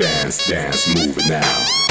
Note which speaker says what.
Speaker 1: dance, dance, move it now.